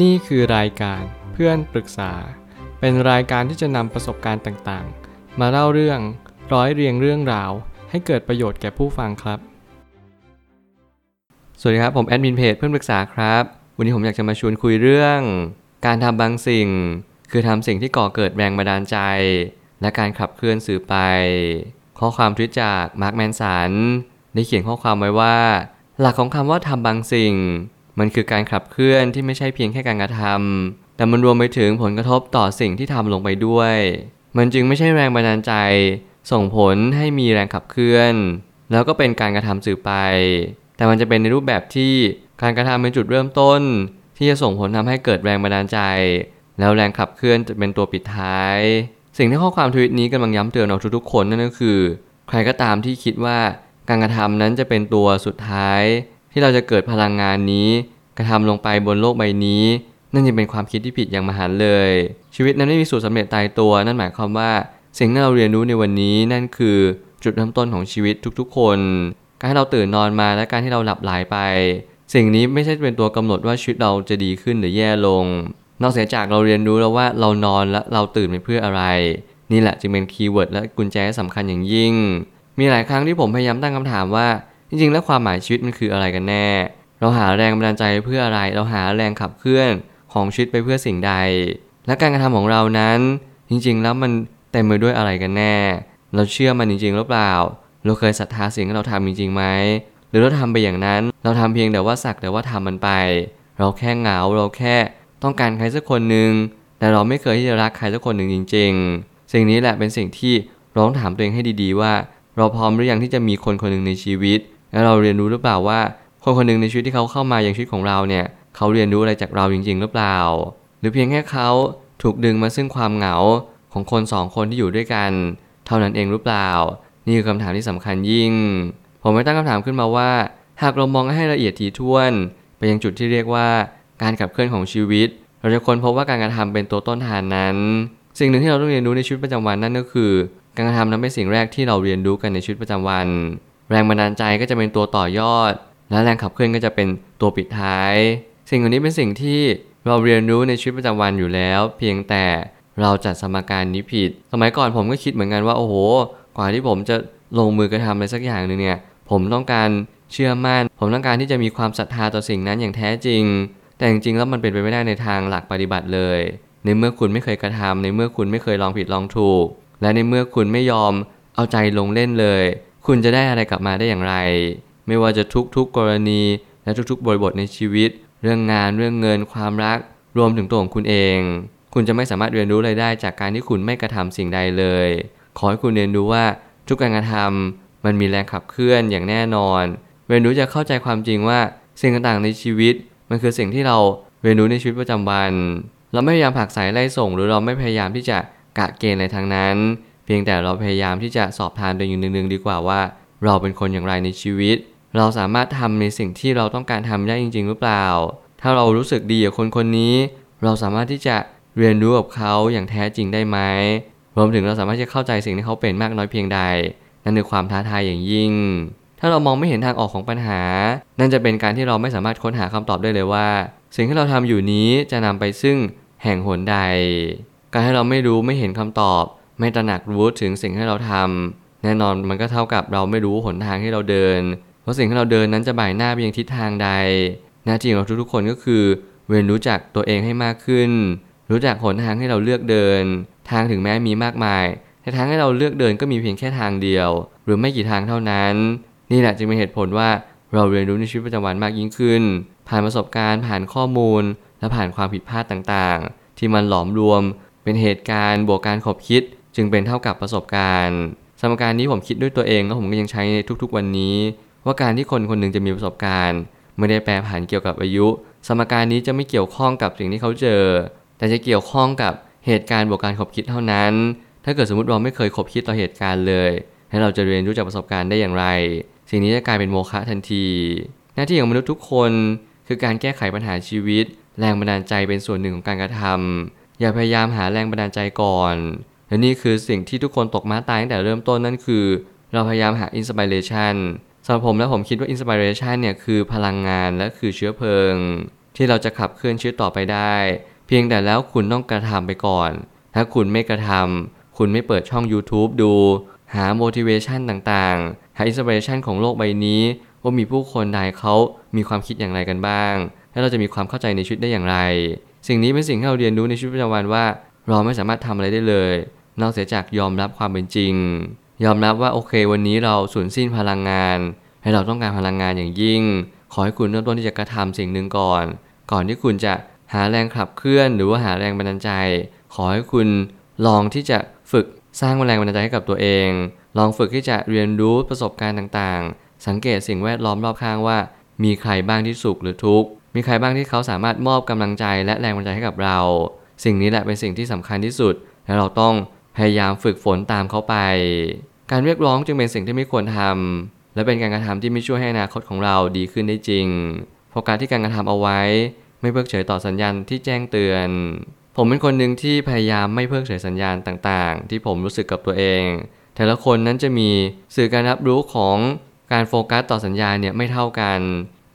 นี่คือรายการเพื่อนปรึกษา เป็นรายการที่จะนำประสบการณ์ต่างๆ มาเล่าเรื่องร้อยเรียงเรื่องราว ให้เกิดประโยชน์แก่ผู้ฟังครับ สวัสดีครับผมแอดมินเพจเพื่อนปรึกษาครับ วันนี้ผมอยากจะมาชวนคุยเรื่อง การทำบางสิ่ง คือทำสิ่งที่ก่อเกิดแรงบันดาลใจ และการขับเคลื่อนสื่อไป ข้อความทวิตจากมาร์คแมนสันได้เขียนข้อความไว้ว่า หลักของคำว่าทำบางสิ่ง มันคือการขับเคลื่อนที่ไม่ใช่เพียงแค่การกระทำแต่มันรวมไปถึงผลกระทบต่อสิ่งที่ทำลงไปด้วย มันจึงไม่ใช่แรงบันดาลใจ ส่งผลให้มีแรงขับเคลื่อน แล้วก็เป็นการกระทำสื่อไป แต่มันจะเป็นในรูปแบบที่การกระทำเป็นจุดเริ่มต้น ที่จะส่งผลทำให้เกิดแรงบันดาลใจ แล้วแรงขับเคลื่อนจะเป็นตัวปิดท้าย สิ่งที่ข้อความทวิตนี้กำลังย้ำเตือนเราทุกๆคนนั่นก็คือ ใครก็ตามที่คิดว่าการกระทำนั้นจะเป็นตัวสุดท้าย ที่เราจะเกิดพลังงานนี้ กระทำลงไปบนโลกใบนี้ นั่นยังเป็นความคิดที่ผิดอย่างมหันเลย ชีวิตนั้นไม่มีสูตรสำเร็จตายตัว นั่นหมายความว่าสิ่งที่เราเรียนรู้ในวันนี้นั่นคือจุดเริ่มต้นของชีวิตทุกๆ คน การที่เราตื่นนอนมาและการที่เราหลับไหลไป สิ่งนี้ไม่ใช่เป็นตัวกำหนดว่าชีวิตเราจะดีขึ้นหรือแย่ลง นอกเสียจากเราเรียนรู้แล้วว่าเรานอนและเราตื่นไปเพื่ออะไร นี่แหละจึงเป็น keyword และกุญแจสำคัญอย่างยิ่ง มีหลายครั้งที่ผมพยายามตั้งคำถามว่า จริงๆ แล้วความหมายชีวิตมันคืออะไรกันแน่ เราหาแรงบันดาลใจเพื่ออะไร เราหาแรงขับเคลื่อนของชีวิตไปเพื่อสิ่งใด และการกระทำของเรานั้น จริงๆ แล้วมันเต็มไปด้วยอะไรกันแน่ เราเชื่อมันจริงๆหรือเปล่า เราเคยศรัทธาสิ่งที่เราทำจริงๆไหมหรือเราทำไปอย่างนั้น เราทำเพียงแต่ว่าสักแต่ว่าทำมันไป เราแค่เหงาเราแค่ต้องการใครสักคนหนึ่งแต่เราไม่เคยที่จะรักใครสักคนหนึ่งจริง ๆ สิ่งนี้แหละเป็นสิ่งที่ร้องถามตัวเองให้ดีๆว่า เราพร้อมหรือยังที่จะมีคนคนหนึ่งในชีวิต และเราเรียนรู้หรือเปล่าว่า คนคนหนึ่งในชีวิตที่เขาเข้ามาอย่างชีวิตของเราเนี่ยเขาเรียนรู้อะไรจากเราจริง ๆ หรือเปล่า หรือเพียงแค่เขาถูกดึงมาซึ่งความเหงาของคนสองคนที่อยู่ด้วยกัน เท่านั้นเองหรือเปล่า นี่คือคำถามที่สำคัญยิ่ง ผมไม่ตั้งคำถามขึ้นมาว่า หากเรามองให้ละเอียดถี่ถ้วน ไปยังจุดที่เรียกว่าการขับเคลื่อนของชีวิต เราจะค้นพบว่าการกระทำเป็นตัวต้นทานนั้น สิ่งหนึ่งที่เราต้องเรียนรู้ในชีวิตประจำวันนั่นก็คือ การกระทำนั้นเป็นสิ่งแรกที่เราเรียนรู้กันในชีวิตประจำวัน แรงบันดาลใจก็จะเป็นตัวต่อยอด และแรงขับเคลื่อนก็จะเป็นตัวปิดท้าย สิ่งเหล่านี้เป็นสิ่งที่เราเรียนรู้ในชีวิตประจำวันอยู่แล้ว เพียงแต่เราจัดสมการนี้ผิด สมัยก่อนผมก็คิดเหมือนกันว่าโอ้โห กว่าที่ผมจะลงมือกระทำอะไรสักอย่างหนึ่งเนี่ย ผมต้องการเชื่อมั่น ผมต้องการที่จะมีความศรัทธาต่อสิ่งนั้นอย่างแท้จริง แต่จริงๆแล้วมันเป็นไปไม่ได้ในทางหลักปฏิบัติเลย ในเมื่อคุณไม่เคยกระทำในเมื่อคุณไม่เคยลองผิดลองถูก และในเมื่อคุณไม่ยอมเอาใจลงเล่นเลย คุณจะได้อะไรกลับมาได้อย่างไร ไม่ว่าจะทุกๆกรณีและทุกๆ บริบทในชีวิต เรื่องงานเรื่องเงินความรัก รวมถึงตัวของคุณเอง คุณจะไม่สามารถเรียนรู้อะไรได้จากการที่คุณไม่กระทำสิ่งใดเลย ขอให้คุณเรียนรู้ว่าทุกการกระทำมันมีแรงขับเคลื่อนอย่างแน่นอน เรียนรู้จะเข้าใจความจริงว่าสิ่งต่างๆในชีวิต มันคือสิ่งที่เราเรียนรู้ในชีวิตประจำวัน เราไม่พยายามผักสายไล่ส่ง หรือเราไม่พยายามที่จะกะเกณฑ์อะไรทางนั้น เพียงแต่เราพยายามที่จะสอบทานตัวเองนึงๆดีกว่าว่า เราเป็นคนอย่างไรในชีวิต เราสามารถทำในสิ่งที่เราต้องการทำได้จริง ๆ หรือเปล่า ถ้าเรารู้สึกดีกับคนคนนี้ เราสามารถที่จะเรียนรู้กับเขาอย่างแท้จริงได้ไหมรวมถึงเราสามารถจะเข้าใจสิ่งที่เขาเป็นมากน้อยเพียงใด นั่นคือความท้าทายอย่างยิ่ง ถ้าเรามองไม่เห็นทางออกของปัญหา นั่นจะเป็นการที่เราไม่สามารถค้นหาคำตอบได้เลยว่า สิ่งที่เราทำอยู่นี้จะนำไปซึ่งแห่งหนใด การให้เราไม่รู้ไม่เห็นคำตอบ ไม่ตระหนักรู้ถึงสิ่งที่เราทำแน่นอนมันก็เท่ากับเราไม่รู้หนทางที่เราเดิน เพราะสิ่งที่เราเดินนั้นจะบ่ายหน้าไปยังทิศทางใด หน้าที่ของเราทุกๆคนก็คือ เรียนรู้จักตัวเองให้มากขึ้น รู้จักหนทางให้เราเลือกเดิน ทางถึงแม้มีมากมาย แต่ทางให้เราเลือกเดินก็มีเพียงแค่ทางเดียว หรือไม่กี่ทางเท่านั้น นี่แหละจึงเป็นเหตุผลว่าเราเรียนรู้ในชีวิตประจำวันมากยิ่งขึ้น ผ่านประสบการณ์ผ่านข้อมูล และผ่านความผิดพลาดต่างๆ ที่มันหลอมรวม เป็นเหตุการณ์บวกการขบคิด จึงเป็นเท่ากับประสบการณ์ สมการนี้ผมคิดด้วยตัวเองแล้วผมก็ยังใช้ในทุกๆวันนี้ ว่าการที่คนคนหนึ่งจะมีประสบการณ์ ไม่ได้แปรผันเกี่ยวกับอายุ สมการนี้จะไม่เกี่ยวข้องกับสิ่งที่เขาเจอ แต่จะเกี่ยวข้องกับเหตุการณ์บวกการขบคิดเท่านั้น ถ้าเกิดสมมติเราไม่เคยขบคิดต่อเหตุการณ์เลยให้เราจะเรียนรู้จากประสบการณ์ได้อย่างไร สิ่งนี้จะกลายเป็นโมฆะทันที หน้าที่ของมนุษย์ทุกคนคือการแก้ไขปัญหาชีวิต แรงบันดาลใจเป็นส่วนหนึ่งของการกระทำอย่าพยายามหาแรงบันดาลใจก่อน และนี่คือสิ่งที่ทุกคนตกม้าตายตั้งแต่เริ่มต้นนั่นคือ เราพยายามหา inspiration สำหรับผมแล้วผมคิดว่า inspiration เนี่ยคือพลังงานและคือเชื้อเพลิง ที่เราจะขับเคลื่อนชีวิตต่อไปได้ เพียงแต่แล้วคุณต้องกระทำไปก่อน ถ้าคุณไม่กระทำคุณไม่เปิดช่อง YouTube ดู หา motivation ต่างๆ หา inspiration ของโลกใบนี้ว่ามีผู้คนใดเขามีความคิดอย่างไรกันบ้าง และเราจะมีความเข้าใจในชีวิตได้อย่างไร สิ่งนี้เป็นสิ่งที่เราเรียนรู้ในชีวิตประจำวันว่า เราไม่สามารถทำอะไรได้เลย นอกเสียจากยอมรับความเป็นจริง ยอมรับว่าโอเค วันนี้เราสูญสิ้นพลังงาน ให้เราต้องการพลังงานอย่างยิ่ง ขอให้คุณเริ่มต้นที่จะกระทำสิ่งหนึ่งก่อน ก่อนที่คุณจะหาแรงขับเคลื่อน หรือว่าหาแรงบันดาลใจ ขอให้คุณลองที่จะฝึกสร้างแรงบันดาลใจให้กับตัวเอง ลองฝึกที่จะเรียนรู้ประสบการณ์ต่างๆ สังเกตสิ่งแวดล้อมรอบข้างว่า มีใครบ้างที่สุขหรือทุกข์ มีใครบ้างที่เขาสามารถมอบกำลังใจและแรงบันดาลใจให้กับเรา สิ่งนี้แหละเป็นสิ่งที่สำคัญที่สุด และเราต้อง พยายามฝึกฝนตามเขาไป การเรียกร้องจึงเป็นสิ่งที่ไม่ควรทำและเป็นการกระทำที่ไม่ช่วยให้อนาคตของเราดีขึ้นได้จริง เพราะการที่การกระทำเอาไว้ ไม่เพิกเฉยต่อสัญญาณที่แจ้งเตือน ผมเป็นคนหนึ่งที่พยายามไม่เพิกเฉยสัญญาณต่างๆ ที่ผมรู้สึกกับตัวเอง แต่ละคนนั้นจะมีสื่อการรับรู้ของการโฟกัสต่อสัญญาณเนี่ยไม่เท่ากัน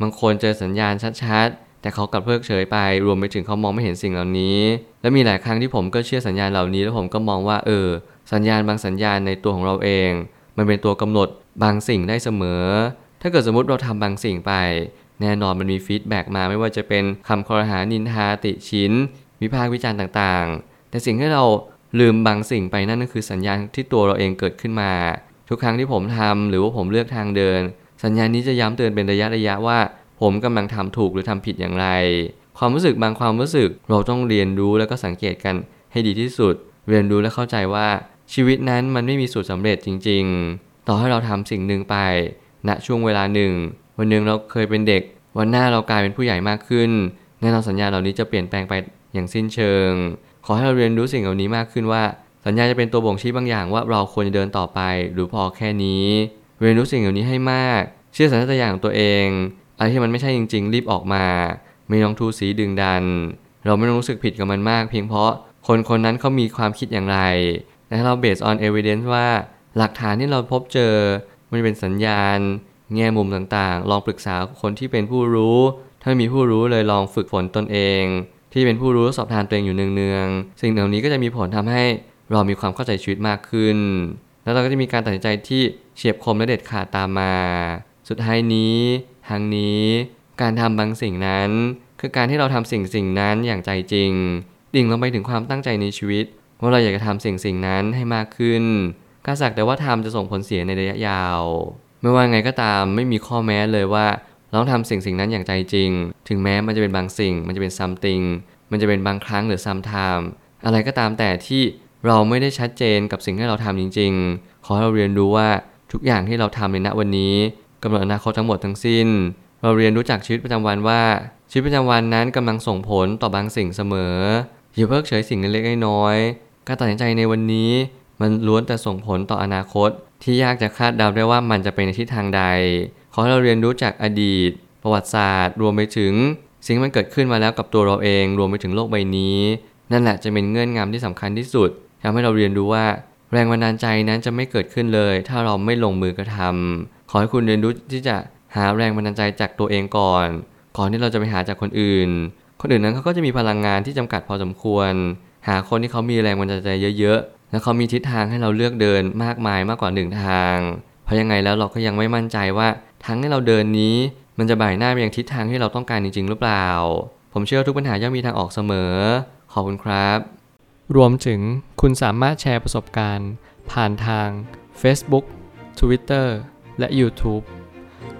บางคนเจอสัญญาณชัดๆ แต่เขากลับเพิกเฉยไป รวมไปถึงเขามองไม่เห็นสิ่งเหล่านี้ และมีหลายครั้งที่ผมก็เชื่อสัญญาณเหล่านี้ แล้วผมก็มองว่าเออ สัญญาณบางสัญญาณในตัวของเราเอง มันเป็นตัวกำหนดบางสิ่งได้เสมอ ถ้าเกิดสมมติเราทำบางสิ่งไป แน่นอนมันมี feedback มาไม่ว่าจะเป็นคำคอรหานินทาติชินวิพากษ์วิจารณ์ต่างๆ แต่สิ่งที่เราลืมบางสิ่งไปนั่นก็คือสัญญาณที่ตัวเราเองเกิดขึ้นมา ทุกครั้งที่ผมทำหรือว่าผมเลือกทางเดิน สัญญาณนี้จะย้ำเตือนเป็นระยะระยะว่า ผมกำลังทำถูกหรือทำผิดอย่างไร ความรู้สึกบางความรู้สึกเราต้องเรียนรู้แล้วก็สังเกตกันให้ดีที่สุด เรียนรู้และเข้าใจว่าชีวิตนั้นมันไม่มีสูตรสำเร็จจริง ๆ ต่อให้เราทำสิ่งหนึ่งไปณช่วงเวลาหนึ่ง วันหนึ่งเราเคยเป็นเด็ก วันหน้าเรากลายเป็นผู้ใหญ่มากขึ้นแน่นอนสัญญาเหล่านี้จะเปลี่ยนแปลงไปอย่างสิ้นเชิง ขอให้เราเรียนรู้สิ่งเหล่านี้มากขึ้นว่า สัญญาจะเป็นตัวบ่งชี้บางอย่างว่าเราควรจะเดินต่อไป หรือพอแค่นี้ เรียนรู้สิ่งเหล่านี้ให้มาก เชื่อสัญชาตญาณของตัวเองอะไรที่มันไม่ใช่จริง ๆ รีบออกมา ไม่ต้องทูสีดึงดัน เราไม่ต้องรู้สึกผิดกับมันมาก เพียงเพราะคนคนนั้นเขามีความคิดอย่างไรแต่เรา based on evidence ว่าหลักฐานที่เราพบเจอ มันเป็นสัญญาณ แง่มุมต่างๆ ลองปรึกษาคนที่เป็นผู้รู้ ถ้ามีผู้รู้เลยลองฝึกฝนตนเอง ที่เป็นผู้รู้สอบทานตัวเองอยู่เนืองๆ สิ่งเหล่านี้ก็จะมีผลทำให้เรามีความเข้าใจชีวิตมากขึ้น แล้วเราก็จะมีการตัดสินใจที่เฉียบคมและเด็ดขาดตามมา สุดท้ายนี้ ทางนี้ การทำบางสิ่งนั้น คือการที่เราทำสิ่งสิ่งนั้นอย่างใจจริง ดิ่งลงไปถึงความตั้งใจในชีวิต ว่าเราอยากจะทำสิ่งสิ่งนั้นให้มากขึ้นการสักแต่ว่าทำจะส่งผลเสียในระยะยาว ไม่ว่าไงก็ตามไม่มีข้อแม้เลยว่าเราต้องทำสิ่งสิ่งนั้นอย่างใจจริง ถึงแม้มันจะเป็นบางสิ่ง มันจะเป็น something มันจะเป็นบางครั้งหรือ sometime อะไรก็ตามแต่ที่เราไม่ได้ชัดเจนกับสิ่งที่เราทำจริง ๆ ขอให้เราเรียนรู้ว่าทุกอย่างที่เราทำในณวันนี้กำหนดอนาคตทั้งหมดทั้งสิ้น เราเรียนรู้จากชีวิตประจำวันว่า ชีวิตประจำวันนั้นกำลังส่งผลต่อบางสิ่งเสมออย่าเพิกเฉยสิ่งเล็กๆน้อยๆการตัดสินใจในวันนี้ มันล้วนแต่ส่งผลต่ออนาคต ที่ยากจะคาดเดาได้ว่ามันจะเป็นในทิศทางใด ขอให้เราเรียนรู้จากอดีต ประวัติศาสตร์ รวมไปถึง สิ่งที่มันเกิดขึ้นมาแล้วกับตัวเราเอง รวมไปถึงโลกใบนี้ นั่นแหละจะเป็นเงื่อนงำที่สำคัญที่สุดทำให้เราเรียนรู้ว่า แรงบันดาลใจนั้นจะไม่เกิดขึ้นเลย ถ้าเราไม่ลงมือกระทำขอให้คุณเรียนรู้ที่จะ หาแรงบันดาลใจจากตัวเองก่อน ก่อนที่เราจะไปหาจากคนอื่น คนอื่นนั้นเขาก็จะมีพลังงานที่จำกัดพอสมควร หาคนที่เขามีแรงบันดาลใจเยอะๆ แล้วเขามีทิศทางให้เราเลือกเดินมากมายมากกว่าหนึ่งทาง เพราะยังไงแล้วเราก็ยังไม่มั่นใจว่าทางที่เราเดินนี้ มันจะบ่ายหน้าไปยังทิศทางที่เราต้องการจริงๆหรือเปล่า ผมเชื่อทุกปัญหาย่อมมีทางออกเสมอ ขอบคุณครับ รวมถึงคุณสามารถแชร์ประสบการณ์ ผ่านทาง Facebook Twitter และ YouTube